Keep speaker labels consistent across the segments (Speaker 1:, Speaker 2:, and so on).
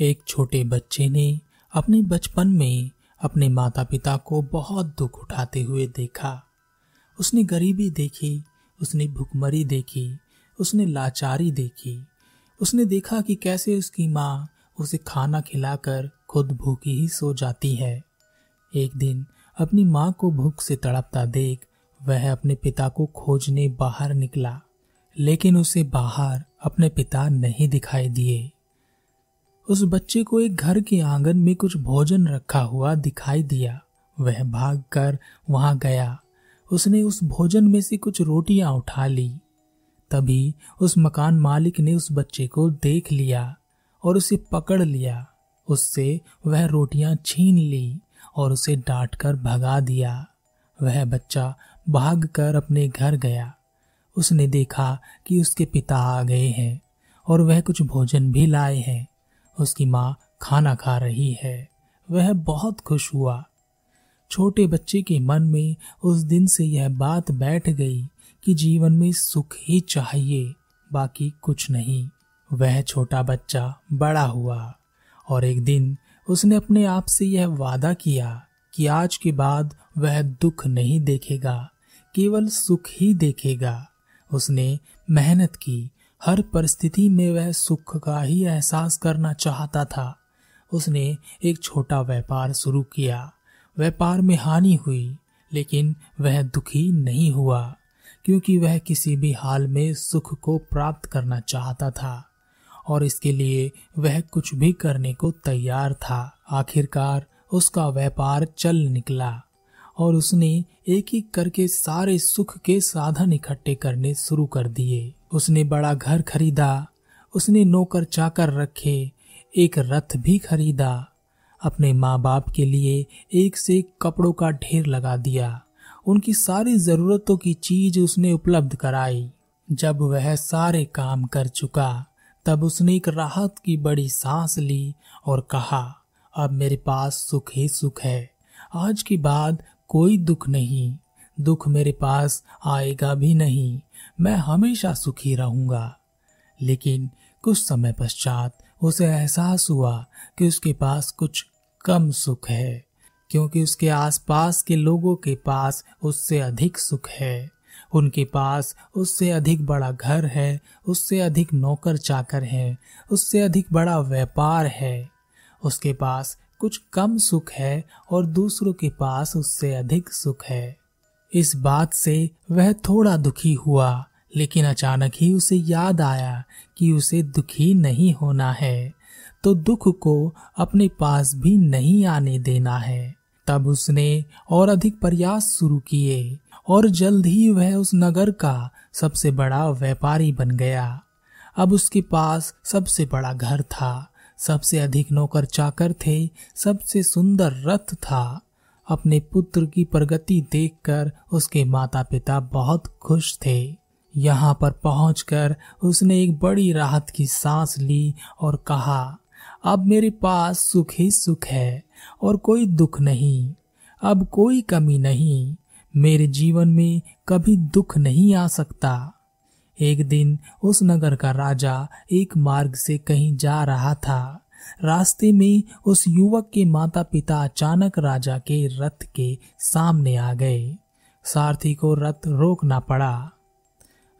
Speaker 1: एक छोटे बच्चे ने अपने बचपन में अपने माता पिता को बहुत दुख उठाते हुए देखा। उसने गरीबी देखी, उसने भुखमरी देखी, उसने लाचारी देखी। उसने देखा कि कैसे उसकी माँ उसे खाना खिलाकर खुद भूखी ही सो जाती है। एक दिन अपनी माँ को भूख से तड़पता देख वह अपने पिता को खोजने बाहर निकला, लेकिन उसे बाहर अपने पिता नहीं दिखाई दिए। उस बच्चे को एक घर के आँगन में कुछ भोजन रखा हुआ दिखाई दिया। वह भागकर वहाँ गया। उसने उस भोजन में से कुछ रोटियाँ उठा ली। तभी उस मकान मालिक ने उस बच्चे को देख लिया और उसे पकड़ लिया। उससे वह रोटियाँ छीन ली और उसे डांट कर भगा दिया। वह बच्चा भाग कर अपने घर गया। उसने देखा कि उसके पिता आ गए हैं और वह कुछ भोजन भी लाए हैं। उसकी माँ खाना खा रही है। वह बहुत खुश हुआ। छोटे बच्चे के मन में उस दिन से यह बात बैठ गई कि जीवन में सुख ही चाहिए, बाकी कुछ नहीं। वह छोटा बच्चा बड़ा हुआ और एक दिन उसने अपने आप से यह वादा किया कि आज के बाद वह दुख नहीं देखेगा, केवल सुख ही देखेगा। उसने मेहनत की हर परिस्थिति में वह सुख का ही एहसास करना चाहता था। उसने एक छोटा व्यापार शुरू किया। व्यापार में हानि हुई, लेकिन वह दुखी नहीं हुआ, क्योंकि वह किसी भी हाल में सुख को प्राप्त करना चाहता था, और इसके लिए वह कुछ भी करने को तैयार था। आखिरकार उसका व्यापार चल निकला, और उसने एक एक करके सारे सुख के साधन इकट्ठे करने शुरू कर दिए। उसने बड़ा घर खरीदा, उसने नौकर चाकर रखे, एक रथ भी खरीदा, अपने माँ बाप के लिए एक से एक कपड़ों का ढेर लगा दिया, उनकी सारी जरूरतों की चीज़ उसने उपलब्ध कराई। जब वह सारे काम कर चुका, तब उसने एक राहत की बड़ी सांस ली और कहा, अब मेरे पास सुख ही सुख है, आज के बाद कोई दुख नहीं। दुख मेरे पास आएगा भी नहीं। मैं हमेशा सुखी रहूँगा। लेकिन कुछ समय पश्चात उसे एहसास हुआ कि उसके पास कुछ कम सुख है, क्योंकि उसके आसपास के लोगों के पास उससे अधिक सुख है। उनके पास उससे अधिक बड़ा घर है, उससे अधिक नौकर चाकर है, उससे अधिक बड़ा व्यापार है। उसके पास कुछ कम सुख है और दूसरों के पास उससे अधिक सुख है। इस बात से वह थोड़ा दुखी हुआ, लेकिन अचानक ही उसे याद आया कि उसे दुखी नहीं होना है तो दुख को अपने पास भी नहीं आने देना है। तब उसने और अधिक प्रयास शुरू किए, और जल्द ही वह उस नगर का सबसे बड़ा व्यापारी बन गया। अब उसके पास सबसे बड़ा घर था, सबसे अधिक नौकर चाकर थे, सबसे सुंदर रथ था। अपने पुत्र की प्रगति देखकर उसके माता पिता बहुत खुश थे। यहाँ पर पहुंचकर उसने एक बड़ी राहत की सांस ली और कहा, अब मेरे पास सुख ही सुख है और कोई दुख नहीं। अब कोई कमी नहीं। मेरे जीवन में कभी दुख नहीं आ सकता। एक दिन उस नगर का राजा एक मार्ग से कहीं जा रहा था। रास्ते में उस युवक के माता पिता अचानक राजा के रथ के सामने आ गए। सारथी को रथ रोकना पड़ा।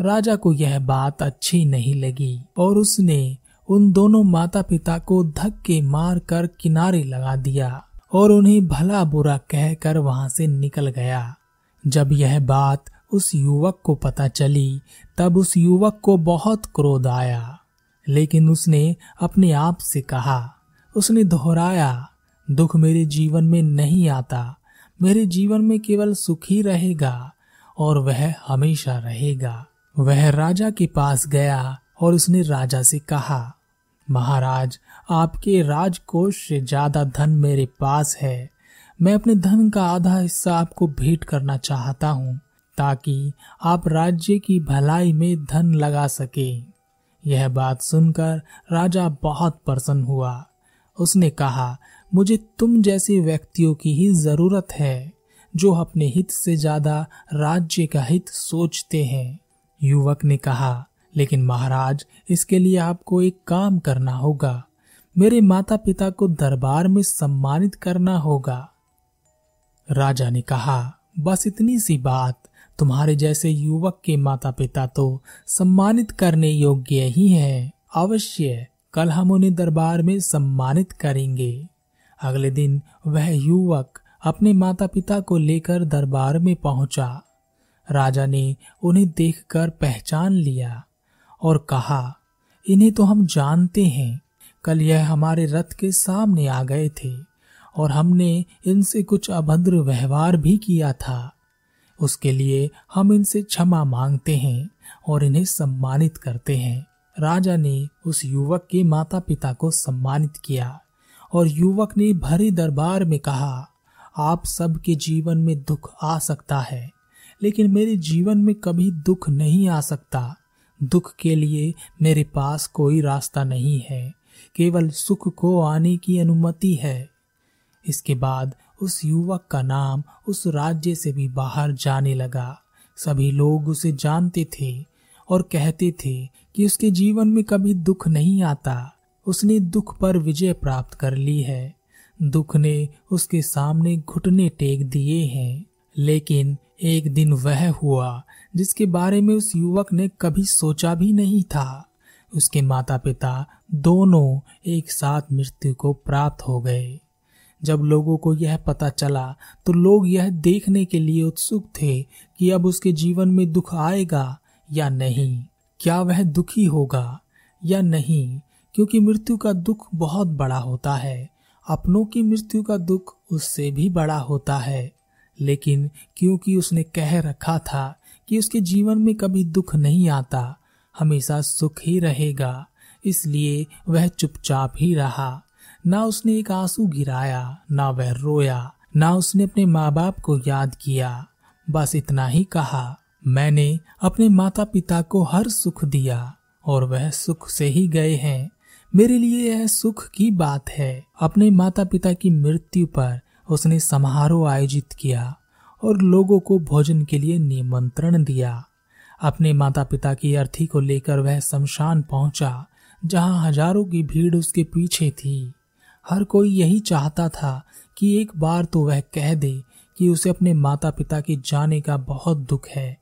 Speaker 1: राजा को यह बात अच्छी नहीं लगी और उसने उन दोनों माता पिता को धक्के मार कर किनारे लगा दिया और उन्हें भला बुरा कहकर वहाँ से निकल गया। जब यह बात उस युवक को पता चली, तब उस युवक को बहुत क्रोध आया। लेकिन उसने अपने आप से कहा, उसने दोहराया, दुख मेरे जीवन में नहीं आता। मेरे जीवन में केवल सुख ही रहेगा और वह हमेशा रहेगा। वह राजा के पास गया और उसने राजा से कहा, महाराज, आपके राजकोष से ज़्यादा धन मेरे पास है। मैं अपने धन का आधा हिस्सा आपको भेंट करना चाहता हूँ ताकि आप राज्य की भलाई में धन लगा सके। यह बात सुनकर राजा बहुत प्रसन्न हुआ। उसने कहा, मुझे तुम जैसे व्यक्तियों की ही ज़रूरत है, जो अपने हित से ज़्यादा राज्य का हित सोचते हैं। युवक ने कहा, लेकिन महाराज, इसके लिए आपको एक काम करना होगा। मेरे माता पिता को दरबार में सम्मानित करना होगा। राजा ने कहा, बस इतनी सी बात। तुम्हारे जैसे युवक के माता पिता तो सम्मानित करने योग्य ही है। अवश्य, कल हम उन्हें दरबार में सम्मानित करेंगे। अगले दिन वह युवक अपने माता पिता को लेकर दरबार में पहुँचा। राजा ने उन्हें देखकर पहचान लिया और कहा, इन्हें तो हम जानते हैं। कल यह हमारे रथ के सामने आ गए थे और हमने इनसे कुछ अभद्र व्यवहार भी किया था। उसके लिए हम इनसे क्षमा मांगते हैं और इन्हें सम्मानित करते हैं। राजा ने उस युवक के माता पिता को सम्मानित किया और युवक ने भरे दरबार में कहा, आप सबके जीवन में दुख आ सकता है, लेकिन मेरे जीवन में कभी दुख नहीं आ सकता। दुख के लिए मेरे पास कोई रास्ता नहीं है, केवल सुख को आने की अनुमति है। इसके बाद उस युवक का नाम उस राज्य से भी बाहर जाने लगा। सभी लोग उसे जानते थे और कहते थे कि उसके जीवन में कभी दुख नहीं आता। उसने दुख पर विजय प्राप्त कर ली है। दुख ने उसके सामने घुटने टेक दिए हैं। लेकिन एक दिन वह हुआ जिसके बारे में उस युवक ने कभी सोचा भी नहीं था। उसके माता पिता दोनों एक साथ मृत्यु को प्राप्त हो गए। जब लोगों को यह पता चला तो लोग यह देखने के लिए उत्सुक थे कि अब उसके जीवन में दुख आएगा या नहीं। क्या वह दुखी होगा या नहीं? क्योंकि मृत्यु का दुख बहुत बड़ा होता है। अपनों की मृत्यु का दुख उससे भी बड़ा होता है। लेकिन क्योंकि उसने कह रखा था कि उसके जीवन में कभी दुख नहीं आता, हमेशा सुख ही रहेगा, इसलिए वह चुपचाप ही रहा। ना उसने एक आँसू गिराया, ना वह रोया, ना उसने अपने माँ बाप को याद किया। बस इतना ही कहा। मैंने अपने माता पिता को हर सुख दिया और वह सुख से ही गए हैं। मेरे लिए यह सुख की बात है। अपने माता पिता की मृत्यु पर उसने समारोह आयोजित किया और लोगों को भोजन के लिए निमंत्रण दिया। अपने माता पिता की अर्थी को लेकर वह शमशान पहुँचा, जहाँ हज़ारों की भीड़ उसके पीछे थी। हर कोई यही चाहता था कि एक बार तो वह कह दे कि उसे अपने माता पिता के जाने का बहुत दुख है।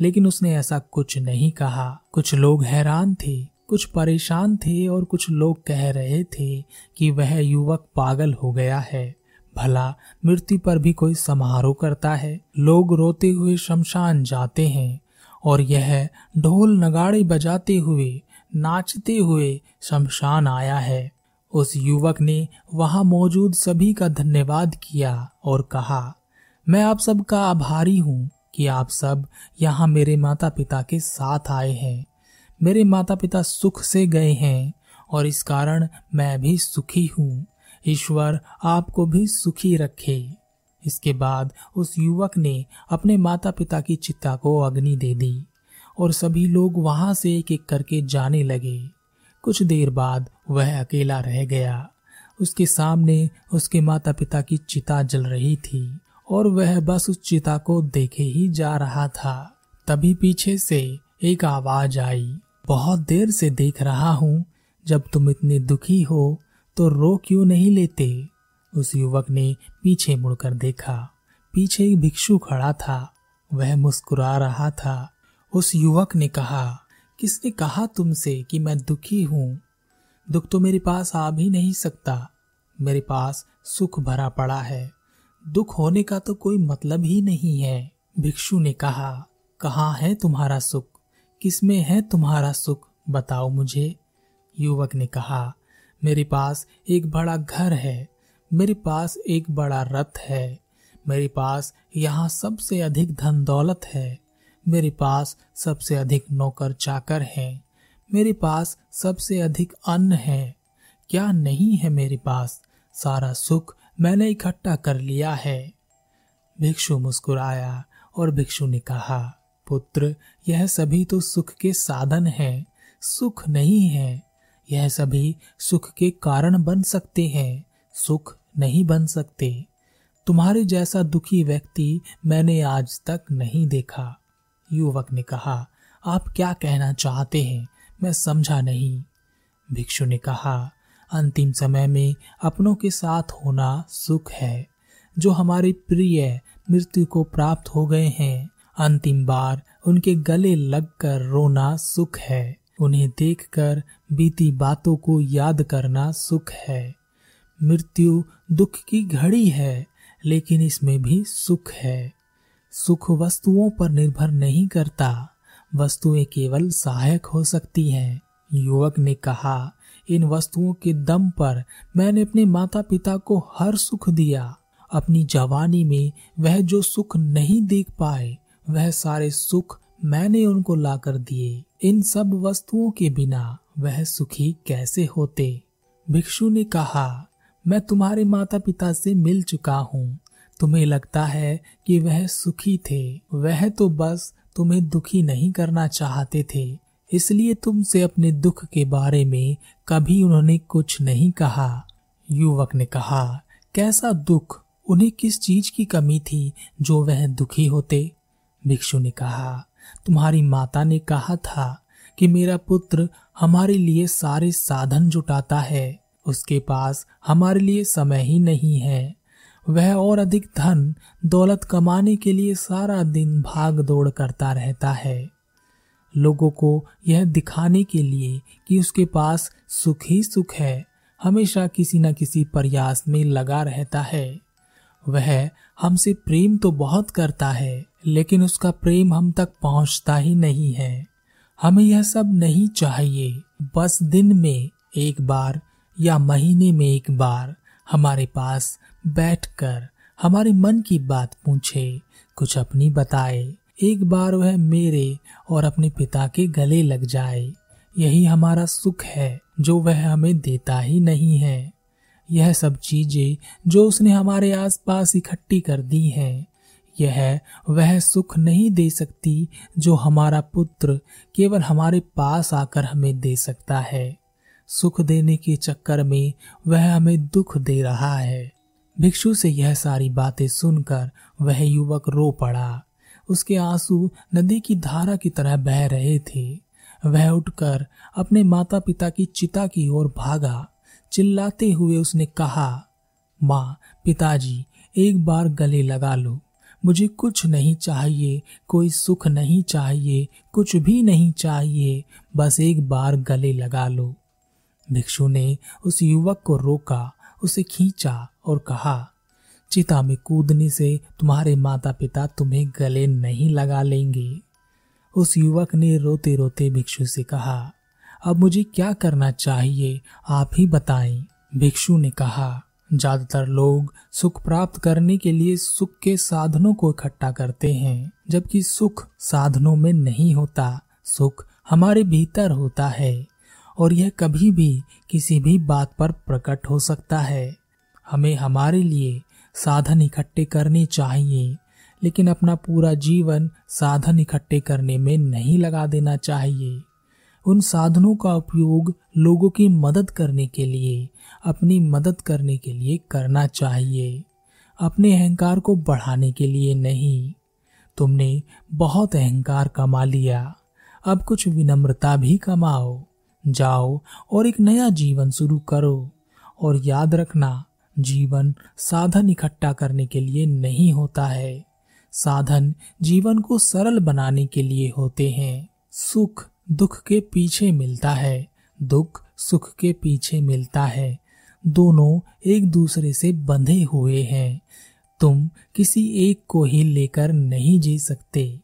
Speaker 1: लेकिन उसने ऐसा कुछ नहीं कहा। कुछ लोग हैरान थे, कुछ परेशान थे और कुछ लोग कह रहे थे कि वह युवक पागल हो गया है। भला, मृत्यु पर भी कोई समारोह करता है। लोग रोते हुए शमशान जाते हैं और यह ढोल नगाड़े बजाते हुए, नाचते हुए शमशान आया है। उस युवक ने वहाँ मौजूद सभी का धन्यवाद किया और कहा, मैं आप सबका आभारी हूँ कि आप सब यहाँ मेरे माता पिता के साथ आए हैं। मेरे माता पिता सुख से गए हैं और इस कारण मैं भी सुखी हूँ। ईश्वर आपको भी सुखी रखे। इसके बाद उस युवक ने अपने माता पिता की चिता को अग्नि दे दी और सभी लोग वहाँ से एक एक करके जाने लगे। कुछ देर बाद वह अकेला रह गया। उसके सामने उसके माता पिता की चिता जल रही थी और वह बस उस चिता को देखे ही जा रहा था। तभी पीछे से एक आवाज़ आई। बहुत देर से देख रहा हूँ। जब तुम इतने दुखी हो तो रो क्यों नहीं लेते? उस युवक ने पीछे मुड़कर देखा। पीछे एक भिक्षु खड़ा था। वह मुस्कुरा रहा था। उस युवक ने कहा किसने कहा तुमसे कि मैं दुखी हूँ? दुख तो मेरे पास आ भी नहीं सकता। मेरे पास सुख भरा पड़ा है। दुख होने का तो कोई मतलब ही नहीं है, भिक्षु ने कहा। कहाँ है तुम्हारा सुख? किसमें है तुम्हारा सुख? बताओ मुझे। युवक ने कहा, मेरे पास एक बड़ा घर है। मेरे पास एक बड़ा रथ है। मेरे पास यहाँ सबसे अधिक धन दौलत है। मेरे पास सबसे अधिक नौकर चाकर हैं। मेरे पास सबसे अधिक अन्न है। क्या नहीं है मेरे पास? सारा सुख मैंने इकट्ठा कर लिया है। भिक्षु मुस्कुराया और भिक्षु ने कहा, पुत्र, यह सभी तो सुख के साधन हैं। सुख नहीं है। यह सभी सुख के कारण बन सकते हैं। सुख नहीं बन सकते। तुम्हारे जैसा दुखी व्यक्ति मैंने आज तक नहीं देखा। युवक ने कहा, आप क्या कहना चाहते हैं? मैं समझा नहीं। भिक्षु ने कहा, अंतिम समय में अपनों के साथ होना सुख है। जो हमारे प्रिय मृत्यु को प्राप्त हो गए हैं, अंतिम बार उनके गले लगकर रोना सुख है। उन्हें देखकर बीती बातों को याद करना सुख है। मृत्यु दुख की घड़ी है, लेकिन इसमें भी सुख है। सुख वस्तुओं पर निर्भर नहीं करता। वस्तुएँ केवल सहायक हो सकती हैं। युवक ने कहा, इन वस्तुओं के दम पर मैंने अपने माता पिता को हर सुख दिया। अपनी जवानी में वह जो सुख नहीं देख पाए, वह सारे सुख मैंने उनको लाकर दिए। इन सब वस्तुओं के बिना वह सुखी कैसे होते? भिक्षु ने कहा, मैं तुम्हारे माता पिता से मिल चुका हूँ। तुम्हें लगता है कि वह सुखी थे? वह तो बस तुम्हें दुखी नहीं करना चाहते थे। इसलिए तुमसे अपने दुख के बारे में कभी उन्होंने कुछ नहीं कहा। युवक ने कहा, कैसा दुख? उन्हें किस चीज़ की कमी थी जो वह दुखी होते? भिक्षु ने कहा, तुम्हारी माता ने कहा था कि मेरा पुत्र हमारे लिए सारे साधन जुटाता है। उसके पास हमारे लिए समय ही नहीं है। वह और अधिक धन दौलत कमाने के लिए सारा दिन भाग दौड़ करता रहता है। लोगों को यह दिखाने के लिए कि उसके पास सुख ही सुख है, हमेशा किसी न किसी प्रयास में लगा रहता है। वह हमसे प्रेम तो बहुत करता है, लेकिन उसका प्रेम हम तक पहुँचता ही नहीं है। हमें यह सब नहीं चाहिए। बस दिन में एक बार या महीने में एक बार हमारे पास बैठकर हमारे मन की बात पूछे, कुछ अपनी बताए। एक बार वह मेरे और अपने पिता के गले लग जाए। यही हमारा सुख है, जो वह हमें देता ही नहीं है। यह सब चीज़ें जो उसने हमारे आसपास इकट्ठी कर दी हैं, यह वह सुख नहीं दे सकती जो हमारा पुत्र केवल हमारे पास आकर हमें दे सकता है। सुख देने के चक्कर में वह हमें दुख दे रहा है। भिक्षु से यह सारी बातें सुनकर वह युवक रो पड़ा। उसके आँसू नदी की धारा की तरह बह रहे थे। वह उठकर अपने माता पिता की चिता की ओर भागा। चिल्लाते हुए उसने कहा, माँ, पिताजी, एक बार गले लगा लो। मुझे कुछ नहीं चाहिए, कोई सुख नहीं चाहिए, कुछ भी नहीं चाहिए, बस एक बार गले लगा लो। भिक्षु ने उस युवक को रोका। उसे खींचा और कहा, चिता में कूदने से तुम्हारे माता पिता तुम्हें गले नहीं लगा लेंगे। उस युवक ने रोते रोते भिक्षु से कहा, अब मुझे क्या करना चाहिए, आप ही बताएँ। भिक्षु ने कहा, ज़्यादातर लोग सुख प्राप्त करने के लिए सुख के साधनों को इकट्ठा करते हैं, जबकि सुख साधनों में नहीं होता। सुख हमारे भीतर होता है, और यह कभी भी किसी भी बात पर प्रकट हो सकता है। हमें हमारे लिए साधन इकट्ठे करने चाहिए, लेकिन अपना पूरा जीवन साधन इकट्ठे करने में नहीं लगा देना चाहिए। उन साधनों का उपयोग लोगों की मदद करने के लिए, अपनी मदद करने के लिए करना चाहिए। अपने अहंकार को बढ़ाने के लिए नहीं। तुमने बहुत अहंकार कमा लिया। अब कुछ विनम्रता भी कमाओ। जाओ और एक नया जीवन शुरू करो और याद रखना, जीवन साधन इकट्ठा करने के लिए नहीं होता है। साधन जीवन को सरल बनाने के लिए होते हैं। सुख दुख के पीछे मिलता है। दुख सुख के पीछे मिलता है। दोनों एक दूसरे से बंधे हुए हैं। तुम किसी एक को ही लेकर नहीं जी सकते।